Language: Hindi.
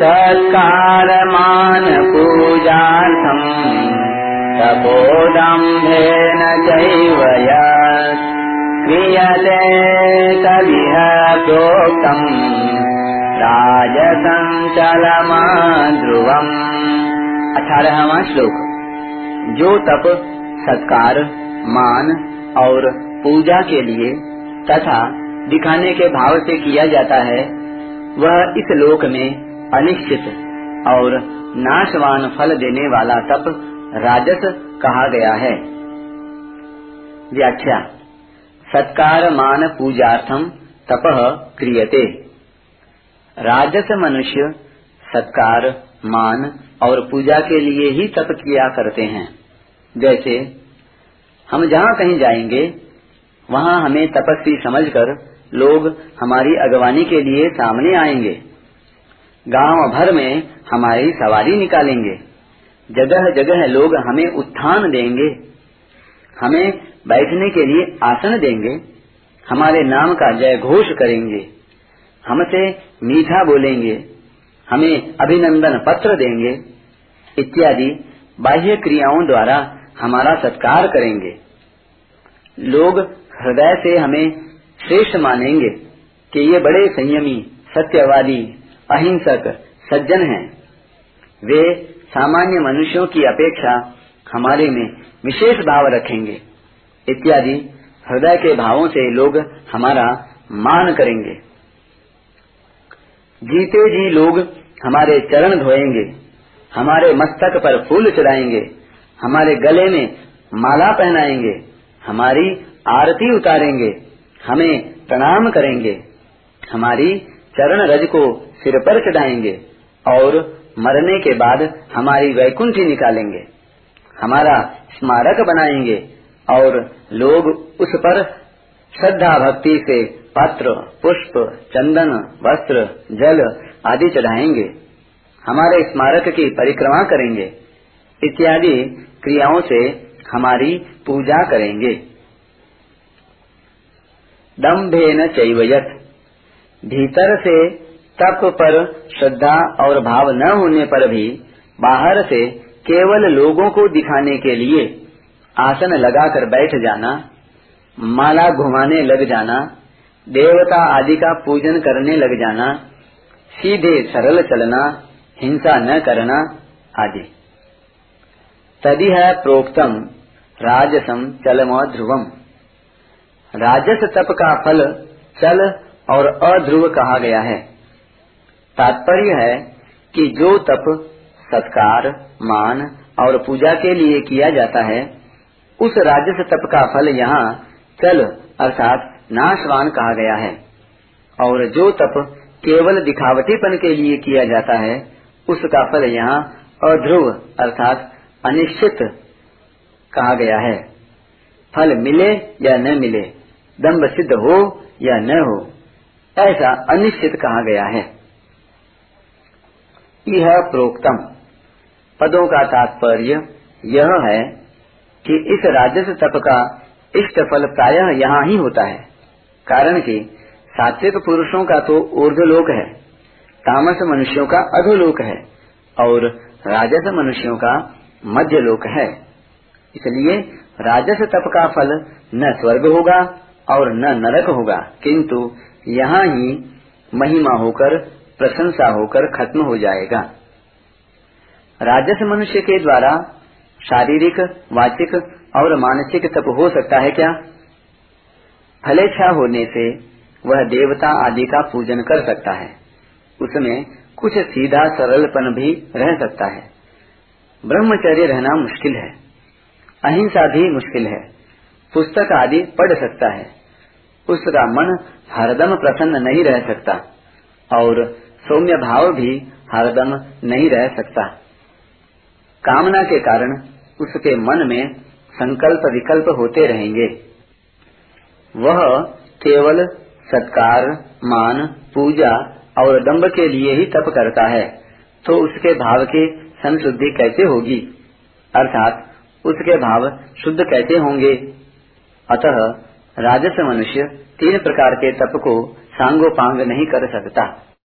सत्कारमान पूजार्थम् तपोदम्भेन चैव यत् क्रियते तदिह प्रोक्तम् राजसञ्चलमा ध्रुवम् अठारहवा श्लोक। जो तप सत्कार, मान और पूजा के लिए तथा दिखाने के भाव से किया जाता है, वह इस लोक में अनिश्चित और नाशवान फल देने वाला तप राजस कहा गया है। व्याख्या। सत्कार मान पूजार्थम तप क्रियते। राजस मनुष्य सत्कार मान और पूजा के लिए ही तप किया करते हैं। जैसे, हम जहाँ कहीं जाएँगे, वहाँ हमें तपस्वी समझकर लोग हमारी अगवानी के लिए सामने आएँगे। गाँव भर में हमारी सवारी निकालेंगे। जगह जगह लोग हमें उत्थान देंगे। हमें बैठने के लिए आसन देंगे। हमारे नाम का जय घोष करेंगे। हमसे मीठा बोलेंगे। हमें अभिनंदन पत्र देंगे। इत्यादि बाह्य क्रियाओं द्वारा हमारा सत्कार करेंगे। लोग हृदय से हमें श्रेष्ठ मानेंगे कि ये बड़े संयमी, सत्यवादी अहिंसक सज्जन हैं। वे सामान्य मनुष्यों की अपेक्षा हमारे में विशेष भाव रखेंगे। इत्यादि हृदय के भावों से लोग हमारा मान करेंगे। जीते जी लोग हमारे चरण धोएँगे, हमारे मस्तक पर फूल चढ़ाएँगे, हमारे गले में माला पहनाएँगे, हमारी आरती उतारेंगे, हमें प्रणाम करेंगे, हमारी चरण रज को सिर पर चढ़ाएँगे और मरने के बाद हमारी वैकुंठी निकालेंगे, हमारा स्मारक बनाएँगे और लोग उस पर श्रद्धा भक्ति से पत्र, पुष्प, चंदन, वस्त्र, जल आदि चढ़ाएँगे, हमारे स्मारक की परिक्रमा करेंगे, इत्यादि क्रियाओं से हमारी पूजा करेंगे। दम्भेन चैवयत, भीतर से तप पर श्रद्धा और भाव न होने पर भी बाहर से केवल लोगों को दिखाने के लिए आसन लगाकर बैठ जाना, माला घुमाने लग जाना, देवता आदि का पूजन करने लग जाना, सीधे सरल चलना, हिंसा न करना आदि। तदी है प्रोक्तम राजसम चलम ध्रुवम। राजस तप का फल चल और अध्रुव कहा गया है। तात्पर्य है कि जो तप, सत्कार, मान और पूजा के लिए किया जाता है, उस राजस तप का फल यहाँ चल अर्थात नाशवान कहा गया है। और जो तप केवल दिखावटीपन के लिए किया जाता है, उसका फल यहाँ अध्रुव अर्थात अनिश्चित कहा गया है। फल मिले या न मिले दम्भ सिद्ध हो या न हो, ऐसा अनिश्चित कहा गया है। यह प्रोक्तम। पदों का तात्पर्य यह है कि इस राजस तप का इष्ट फल प्रायः यहाँ ही होता है। कारण कि सात्विक पुरुषों का तो ऊर्धलोक है, तामस मनुष्यों का अधोलोक है और राजस मनुष्यों का मध्य लोक है। इसलिए राजस तप का फल न स्वर्ग होगा और न नरक होगा, किंतु यहाँ ही महिमा होकर प्रशंसा होकर खत्म हो जाएगा। राजस मनुष्य के द्वारा शारीरिक, वाचिक और मानसिक तप हो सकता है क्या? फलेच्छा होने से वह देवता आदि का पूजन कर सकता है। उसमें कुछ सीधा सरलपन भी रह सकता है। ब्रह्मचर्य रहना मुश्किल है। अहिंसा भी मुश्किल है। पुस्तक आदि पढ़ सकता है। उसका मन हरदम प्रसन्न नहीं रह सकता। और सौम्य भाव भी हरदम नहीं रह सकता। कामना के कारण उसके मन में संकल्प विकल्प होते रहेंगे। वह केवल सत्कार, मान, पूजा और दम्भ के लिए ही तप करता है तो उसके भाव की संशुद्धि कैसे होगी? अर्थात उसके भाव शुद्ध कैसे होंगे? अतः राजस मनुष्य तीन प्रकार के तप को सांगोपांग नहीं कर सकता।